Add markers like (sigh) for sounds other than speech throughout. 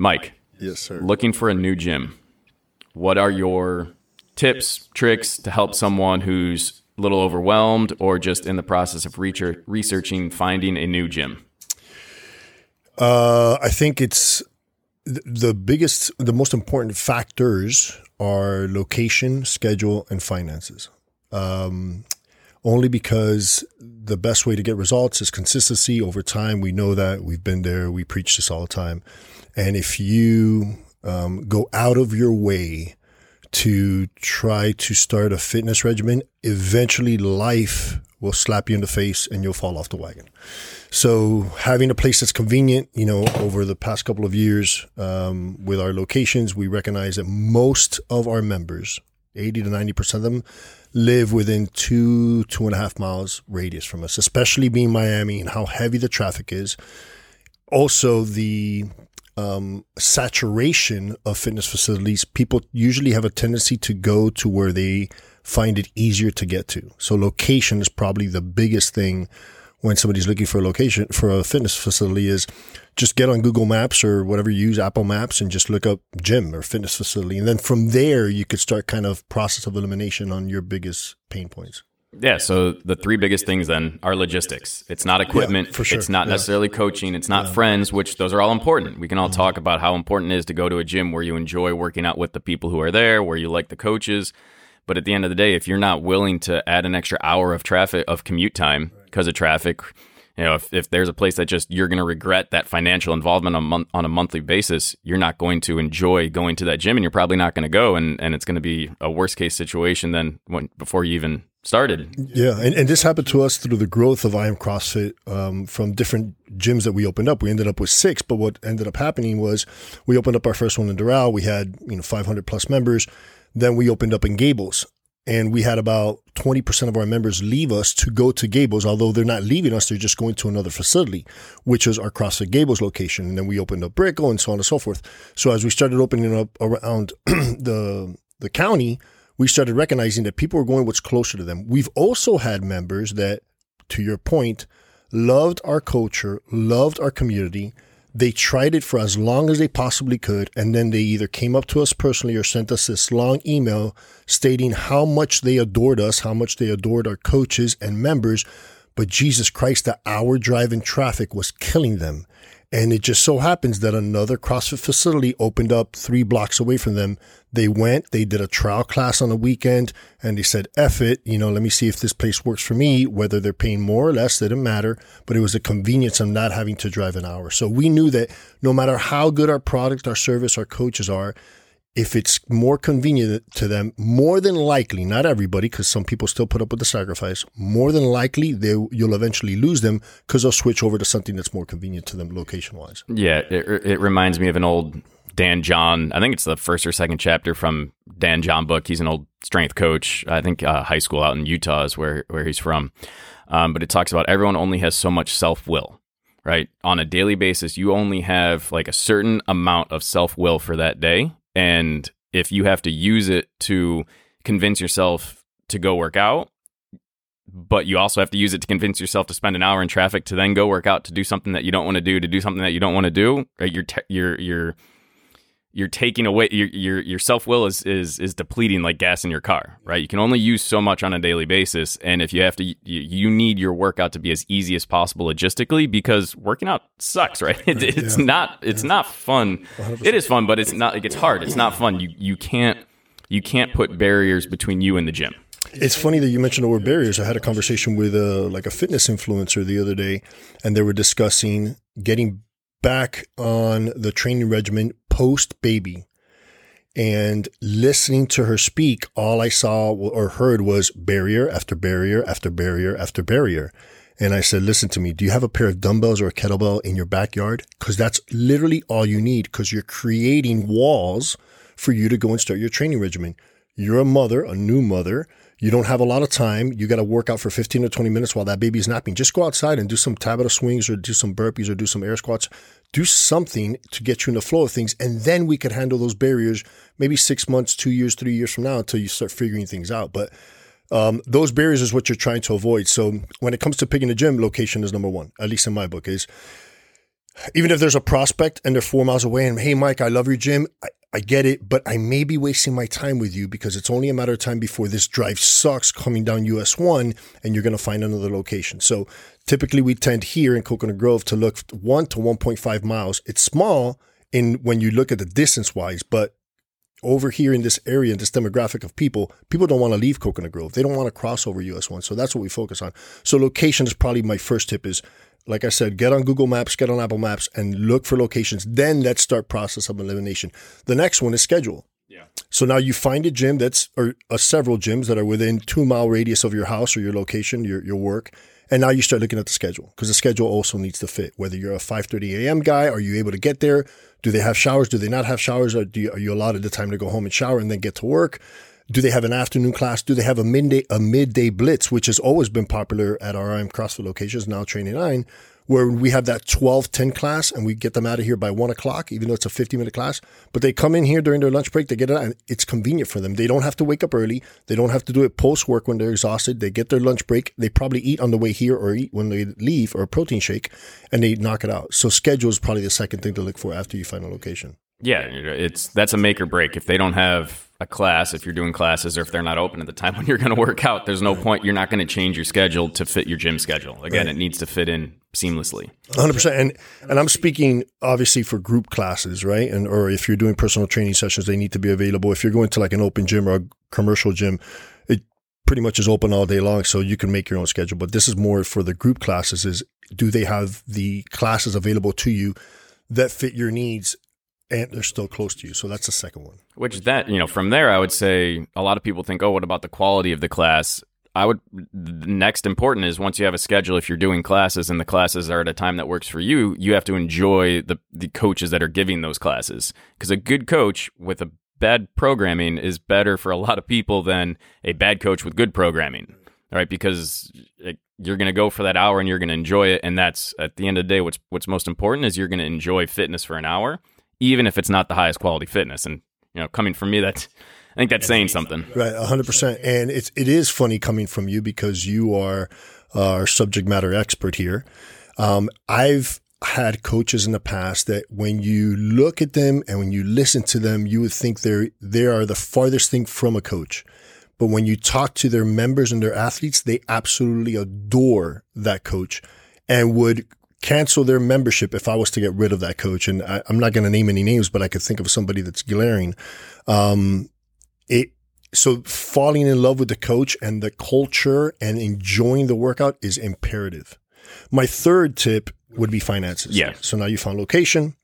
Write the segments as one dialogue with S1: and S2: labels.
S1: Mike,
S2: Yes, sir.
S1: looking for a new gym. What are your tips, tricks to help someone who's a little overwhelmed or just in the process of researching finding a new gym?
S2: Uh, I think it's the biggest, the most important factors are location, schedule, and finances. Um, only because the best way to get results is consistency over time. We know that we've been there. We preach this all the time. And if you um, go out of your way to try to start a fitness regimen, eventually life will slap you in the face and you'll fall off the wagon. So having a place that's convenient, you know, over the past couple of years um, with our locations, we recognize that most of our members, 80 to 90% of them, live within two, two and a half miles radius from us, especially being Miami and how heavy the traffic is. Also, the um, saturation of fitness facilities, people usually have a tendency to go to where they find it easier to get to. So location is probably the biggest thing when somebody's looking for a location for a fitness facility is just get on Google Maps or whatever you use, Apple Maps, and just look up gym or fitness facility. And then from there, you could start kind of process of elimination on your biggest pain points.
S1: Yeah, so the three biggest things then are logistics. It's not equipment,
S2: Yeah, for sure.
S1: it's not
S2: Yeah.
S1: necessarily coaching, it's not friends, which those are all important. We can all mm-hmm. talk about how important it is to go to a gym where you enjoy working out with the people who are there, where you like the coaches. But at the end of the day, if you're not willing to add an extra hour of traffic of commute time because of traffic, you know, if, if there's a place that just you're going to regret that financial involvement on a, on a monthly basis, you're not going to enjoy going to that gym, and you're probably not going to go, and, and it's going to be a worst case situation than when before you even started.
S2: Yeah, and, and this happened to us through the growth of I Am CrossFit um, from different gyms that we opened up. We ended up with six, but what ended up happening was we opened up our first one in Doral. We had you know 500 plus members. Then we opened up in Gables, and we had about 20% of our members leave us to go to Gables. Although they're not leaving us, they're just going to another facility, which was our CrossFit Gables location. And then we opened up Brickell and so on and so forth. So as we started opening up around (clears throat) the the county, we started recognizing that people were going what's closer to them. We've also had members that, to your point, loved our culture, loved our community. They tried it for as long as they possibly could, and then they either came up to us personally or sent us this long email stating how much they adored us, how much they adored our coaches and members. But Jesus Christ, the hour drive in traffic was killing them. And it just so happens that another CrossFit facility opened up three blocks away from them. They went, they did a trial class on a weekend, and they said, F it, you know, let me see if this place works for me. Whether they're paying more or less, didn't matter. But it was the convenience of not having to drive an hour. So we knew that no matter how good our product, our service, our coaches are, if it's more convenient to them, more than likely, not everybody, because some people still put up with the sacrifice, more than likely they you'll eventually lose them because they'll switch over to something that's more convenient to them location wise.
S1: Yeah, it, it reminds me of an old Dan John. I think it's the first or second chapter from Dan John book. He's an old strength coach. I think uh, high school out in Utah is where where he's from. Um, but it talks about everyone only has so much self will, right? On a daily basis, you only have like a certain amount of self will for that day, and if you have to use it to convince yourself to go work out, but you also have to use it to convince yourself to spend an hour in traffic to then go work out to do something that you don't want to do to do something that you don't want to do you're te- you're you're you're taking away your your your self will is is is depleting like gas in your car, right? You can only use so much on a daily basis, and if you have to, you, you need your workout to be as easy as possible logistically because working out sucks, right? (laughs) It, it's
S2: Yeah.
S1: not it's not fun. It is fun, but it's not like it's hard. It's not fun. You you can't you can't put barriers between you and the gym.
S2: It's funny that you mentioned the word barriers. I had a conversation with a like a fitness influencer the other day, and they were discussing getting back on the training regimen post baby. And listening to her speak, all I saw or heard was barrier after barrier after barrier after barrier. And I said, listen to me. Do you have a pair of dumbbells or a kettlebell in your backyard? Because that's literally all you need because you're creating walls for you to go and start your training regimen. You're a mother, a new mother. You don't have a lot of time. You got to work out for 15 or 20 minutes while that baby's napping. Just go outside and do some Tabata swings or do some burpees or do some air squats. Do something to get you in the flow of things. And then we could handle those barriers maybe six months, two years, three years from now until you start figuring things out. But um, those barriers is what you're trying to avoid. So when it comes to picking a gym, location is number one, at least in my book, is even if there's a prospect and they're four miles away and hey mike i love your gym I, get it but i may be wasting my time with you because it's only a matter of time before this drive sucks coming down us 1 and you're going to find another location so typically we tend here in coconut grove to look 1 to 1.5 miles it's small in when you look at the distance wise but over here in this area, in this demographic of people, people don't want to leave Coconut Grove. They don't want to cross over US one. So that's what we focus on. So location is probably my first tip is like I said, get on Google Maps, get on Apple Maps, and look for locations. Then let's start process of elimination. The next one is schedule.
S1: Yeah.
S2: So now you find a gym that's or uh, several gyms that are within two mile radius of your house or your location, your your work, and now you start looking at the schedule because the schedule also needs to fit. Whether you're a 5:30 a.m. guy, are you able to get there? Do they have showers? Do they not have showers? Or do you, are you allotted the time to go home and shower and then get to work? Do they have an afternoon class? Do they have a midday a midday blitz, which has always been popular at our IM CrossFit locations, now Training Nine, where we have that 12 10 class and we get them out of here by one o'clock, even though it's a 50 minute class. But they come in here during their lunch break, they get it, and it's convenient for them. They don't have to wake up early. They don't have to do it post work when they're exhausted. They get their lunch break. They probably eat on the way here or eat when they leave or a protein shake and they knock it out. So schedule is probably the second thing to look for after you find a location.
S1: Yeah, it's that's a make or break. If they don't have a class, if you're doing classes, or if they're not open at the time (laughs) when you're going to work out, there's no point. You're not going to change your schedule to fit your gym schedule. Again, right. it needs to fit in seamlessly.
S2: 100. percent And and I'm speaking obviously for group classes, right? And or if you're doing personal training sessions, they need to be available. If you're going to like an open gym or a commercial gym, it pretty much is open all day long, so you can make your own schedule. But this is more for the group classes. Is do they have the classes available to you that fit your needs and they're still close to you. So that's the second one.
S1: Which that, you know, from there, I would say a lot of people think, oh, what about the quality of the class? I would, next important is once you have a schedule, if you're doing classes and the classes are at a time that works for you, you have to enjoy the, the coaches that are giving those classes. Because a good coach with a bad programming is better for a lot of people than a bad coach with good programming. All right. Because it, you're going to go for that hour and you're going to enjoy it. And that's at the end of the day, what's, what's most important is you're going to enjoy fitness for an hour even if it's not the highest quality fitness. And you know, coming from me, that's I think that's saying something.
S2: Right, hundred percent. And it's it is funny coming from you because you are our subject matter expert here. Um, I've had coaches in the past that when you look at them and when you listen to them, you would think they're they are the farthest thing from a coach. But when you talk to their members and their athletes, they absolutely adore that coach and would cancel their membership if I was to get rid of that coach. And I, am not going to name any names, but I could think of somebody that's glaring. Um, it, so falling in love with the coach and the culture and enjoying the workout is imperative. My third tip would be finances.
S1: Yeah.
S2: So now you found location.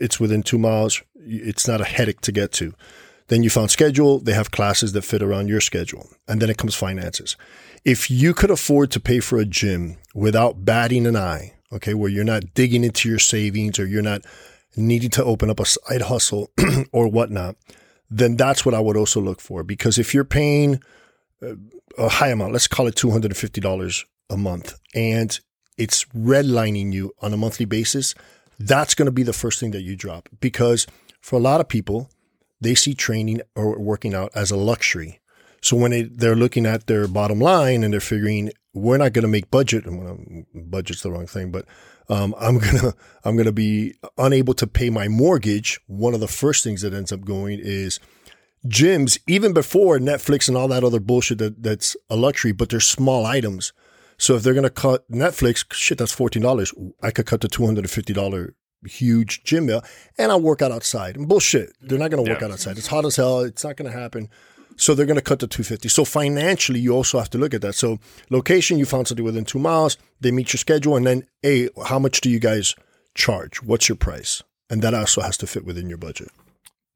S2: It's within two miles. It's not a headache to get to. Then you found schedule. They have classes that fit around your schedule. And then it comes finances. If you could afford to pay for a gym without batting an eye, okay, where you're not digging into your savings or you're not needing to open up a side hustle (clears throat) or whatnot, then that's what I would also look for. Because if you're paying uh, a high amount, let's call it $250 a month, and it's redlining you on a monthly basis, that's going to be the first thing that you drop. Because for a lot of people, they see training or working out as a luxury. So when they, they're looking at their bottom line and they're figuring we're not going to make budget. And budget's the wrong thing, but um, (laughs) I'm gonna I'm gonna be unable to pay my mortgage. One of the first things that ends up going is gyms, even before Netflix and all that other bullshit that, that's a luxury, but they're small items. So if they're gonna cut Netflix, shit, that's fourteen dollars. I could cut the two hundred and fifty dollar huge gym bill, and I'll work out outside. Bullshit. They're not gonna work yeah. out outside. It's hot as hell. It's not gonna happen. So they're going to cut to 250. So financially, you also have to look at that. So location, you found something within two miles, they meet your schedule, and then, a how much do you guys charge? What's your price? And that also has to fit within your budget.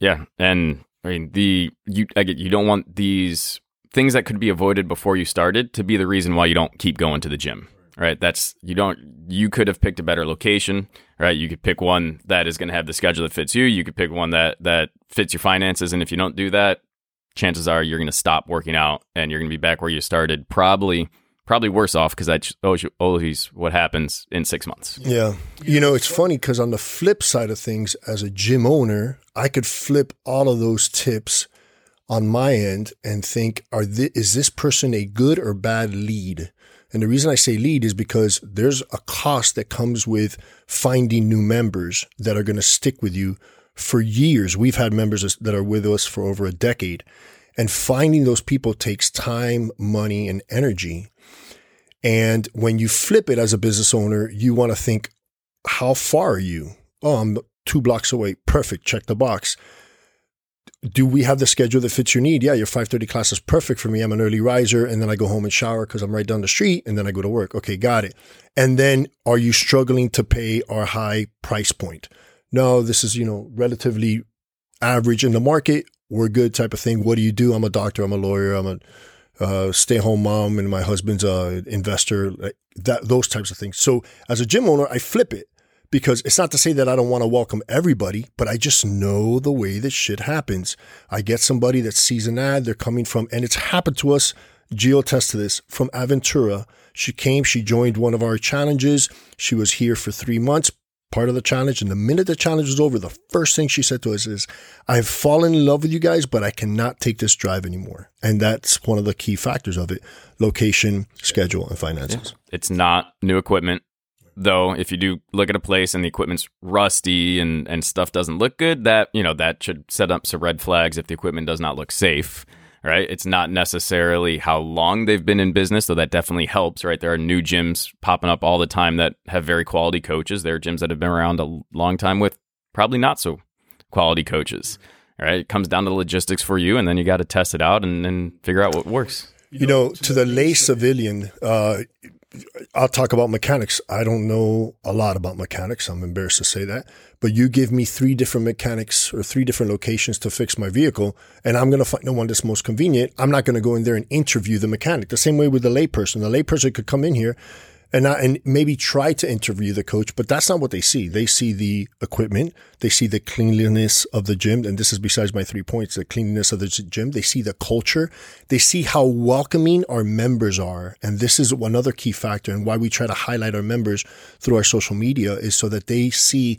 S1: Yeah, and I mean the you I get you don't want these things that could be avoided before you started to be the reason why you don't keep going to the gym. Right? That's you don't you could have picked a better location, right? You could pick one that is going to have the schedule that fits you. You could pick one that that fits your finances and if you don't do that, chances are you're going to stop working out and you're going to be back where you started. Probably, probably worse off because that's always what happens in six months.
S2: Yeah. You know, it's funny because on the flip side of things, as a gym owner, I could flip all of those tips on my end and think, are th- is this person a good or bad lead? And the reason I say lead is because there's a cost that comes with finding new members that are going to stick with you for years. We've had members that are with us for over a decade. And finding those people takes time, money, and energy. And when you flip it as a business owner, you want to think, how far are you? Oh, I'm two blocks away. Perfect. Check the box. Do we have the schedule that fits your need? Yeah, your 5:30 class is perfect for me. I'm an early riser and then I go home and shower cuz I'm right down the street and then I go to work. Okay, got it. And then are you struggling to pay our high price point? No, this is, you know, relatively average in the market. We're good type of thing. What do you do? I'm a doctor, I'm a lawyer, I'm a uh, stay home mom and my husband's a investor, that those types of things. So as a gym owner, I flip it because it's not to say that I don't want to welcome everybody, but I just know the way that shit happens. I get somebody that sees an ad, they're coming from, and it's happened to us. Geo test to this from Aventura. She came, she joined one of our challenges. She was here for three months, part of the challenge. And the minute the challenge was over, the first thing she said to us is, I've fallen in love with you guys, but I cannot take this drive anymore. And that's one of the key factors of it location, schedule, and finances.
S1: Yeah. It's not new equipment. Though, if you do look at a place and the equipment's rusty and, and stuff doesn't look good, that you know that should set up some red flags if the equipment does not look safe right? It's not necessarily how long they've been in business, though that definitely helps, right? There are new gyms popping up all the time that have very quality coaches. There are gyms that have been around a long time with probably not so quality coaches, right? It comes down to the logistics for you, and then you got to test it out and, and figure out what works.
S2: You know, to the lay civilian, uh, I'll talk about mechanics. I don't know a lot about mechanics. I'm embarrassed to say that. But you give me three different mechanics or three different locations to fix my vehicle, and I'm going to find the one that's most convenient. I'm not going to go in there and interview the mechanic. The same way with the layperson. The layperson could come in here and not, and maybe try to interview the coach, but that's not what they see. They see the equipment, they see the cleanliness of the gym, and this is besides my three points: the cleanliness of the gym. They see the culture, they see how welcoming our members are, and this is another key factor, and why we try to highlight our members through our social media is so that they see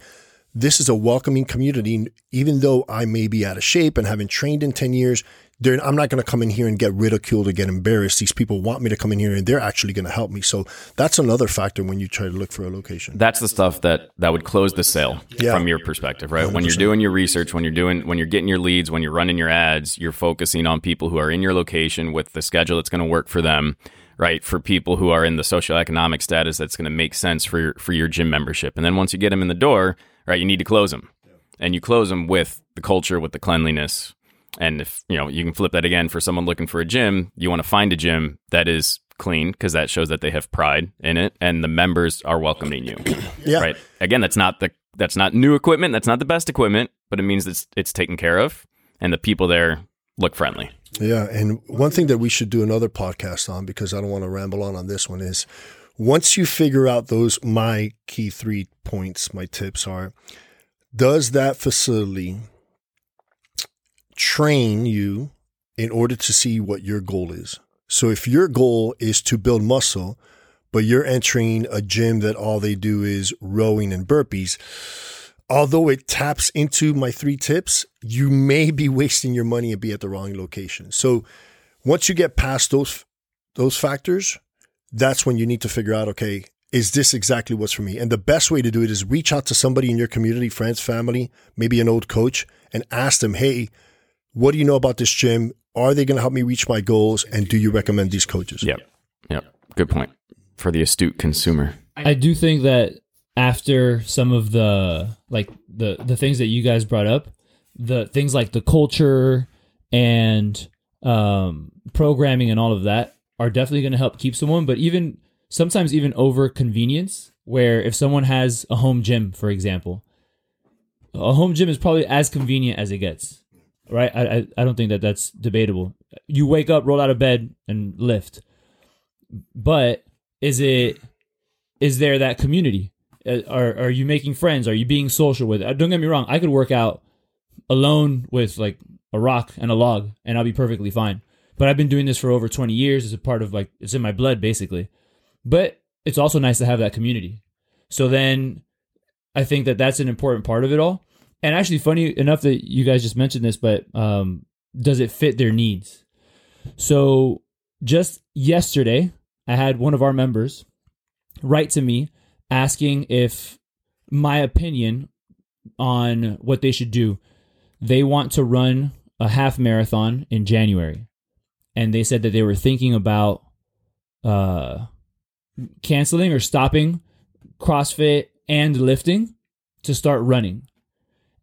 S2: this is a welcoming community. Even though I may be out of shape and haven't trained in 10 years, I'm not going to come in here and get ridiculed or get embarrassed. These people want me to come in here and they're actually going to help me. So that's another factor when you try to look for a location.
S1: That's the stuff that that would close the sale yeah. from your perspective, right? 100%. When you're doing your research, when you're doing when you're getting your leads, when you're running your ads, you're focusing on people who are in your location with the schedule that's going to work for them, right? For people who are in the socioeconomic status that's going to make sense for your for your gym membership. And then once you get them in the door, right, you need to close them. And you close them with the culture, with the cleanliness, and if you know, you can flip that again for someone looking for a gym, you want to find a gym that is clean because that shows that they have pride in it and the members are welcoming you. (coughs)
S2: yeah.
S1: Right. Again, that's not the that's not new equipment, that's not the best equipment, but it means it's it's taken care of and the people there look friendly.
S2: Yeah, and one thing that we should do another podcast on because I don't want to ramble on on this one is once you figure out those my key 3 points, my tips are does that facility train you in order to see what your goal is. So if your goal is to build muscle, but you're entering a gym that all they do is rowing and burpees, although it taps into my three tips, you may be wasting your money and be at the wrong location. So once you get past those those factors, that's when you need to figure out okay, is this exactly what's for me? And the best way to do it is reach out to somebody in your community, friends, family, maybe an old coach and ask them, "Hey, what do you know about this gym? Are they going to help me reach my goals? And do you recommend these coaches?
S1: Yep. Yep. Good point for the astute consumer.
S3: I do think that after some of the like the the things that you guys brought up, the things like the culture and um, programming and all of that are definitely going to help keep someone. But even sometimes even over convenience, where if someone has a home gym, for example, a home gym is probably as convenient as it gets right? I, I, I don't think that that's debatable. You wake up, roll out of bed, and lift. But is it is there that community? Uh, are are you making friends? Are you being social with? It? Uh, don't get me wrong. I could work out alone with like a rock and a log, and I'll be perfectly fine. But I've been doing this for over twenty years. It's a part of like it's in my blood, basically. But it's also nice to have that community. So then, I think that that's an important part of it all. And actually, funny enough that you guys just mentioned this, but um, does it fit their needs? So just yesterday, I had one of our members write to me asking if my opinion on what they should do. They want to run a half marathon in January, and they said that they were thinking about uh, canceling or stopping CrossFit and lifting to start running.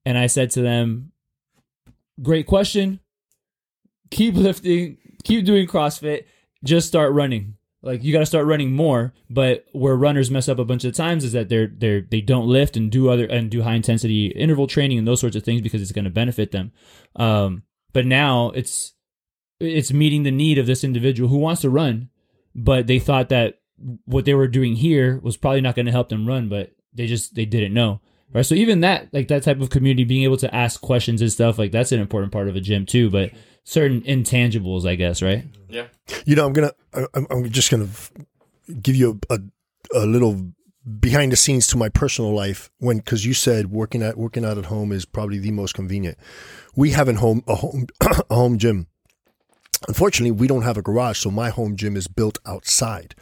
S3: And I said to them, Great question. Keep lifting, keep doing CrossFit, just start running. Like you got to start running more, but where runners mess up a bunch of times is that they're they're they don't lift and do other and do high intensity interval training and those sorts of things because it's going to benefit them. Um, but now it's it's meeting the need of this individual who wants to run, but they thought that what they were doing here was probably not going to help them run, but they just they didn't know. Right. So even that like that type of community being able to ask questions and stuff like that's an important part of a gym too, but certain intangibles, I guess, right?
S1: Yeah.
S2: You know, I'm gonna, I'm, I'm just gonna give you a, a, a little behind the scenes to my personal life when, because you said working at working out at home is probably the most convenient. We have a home a home (coughs) a home gym. Unfortunately, we don't have a garage, so my home gym is built outside.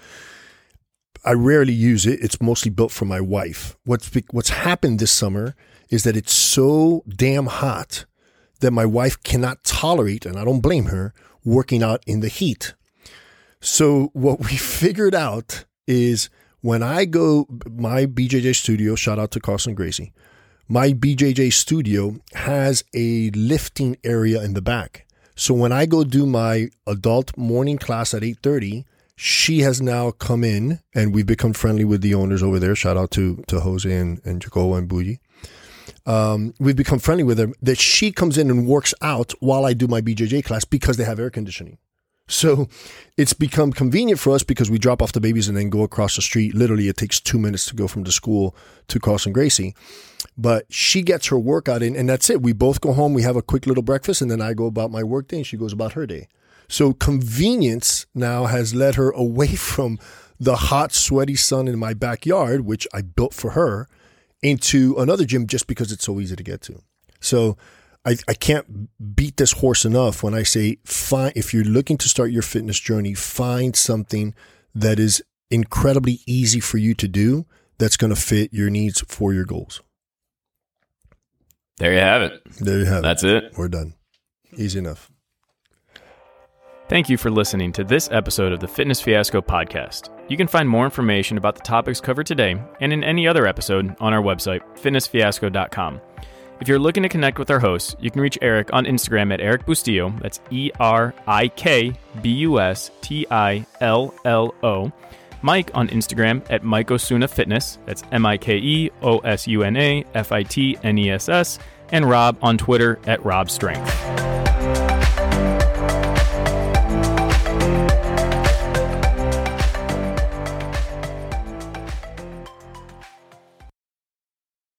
S2: I rarely use it. It's mostly built for my wife. What's what's happened this summer is that it's so damn hot that my wife cannot tolerate, and I don't blame her, working out in the heat. So what we (laughs) figured out is when I go my BJJ studio, shout out to Carlson Gracie. My BJJ studio has a lifting area in the back. So when I go do my adult morning class at 8:30, she has now come in and we've become friendly with the owners over there. Shout out to to Jose and, and Jacobo and Bougie. Um, we've become friendly with them that she comes in and works out while I do my BJJ class because they have air conditioning. So it's become convenient for us because we drop off the babies and then go across the street. Literally, it takes two minutes to go from the school to Carlson Gracie. But she gets her workout in, and that's it. We both go home, we have a quick little breakfast, and then I go about my work day, and she goes about her day. So convenience now has led her away (laughs) from the hot, sweaty sun in my backyard, which I built for her, into another gym just because it's so easy to get to. So I, I can't beat this horse enough when I say find if you're looking to start your fitness journey, find something that is incredibly easy for you to do that's going to fit your needs for your goals.
S1: There you have it.
S2: There you have
S1: That's
S2: it.
S1: That's it.
S2: We're done. Easy enough.
S1: Thank you for listening to this episode of the Fitness Fiasco podcast. You can find more information about the topics covered today and in any other episode on our website, fitnessfiasco.com. If you're looking to connect with our hosts, you can reach Erik on Instagram at Erik Bustillo. That's E R I K B U S T I L L O. Mike on Instagram at Mike Osuna Fitness. That's M I K E O S U N A F I T N E S S. And Rob on Twitter at Rob Strength.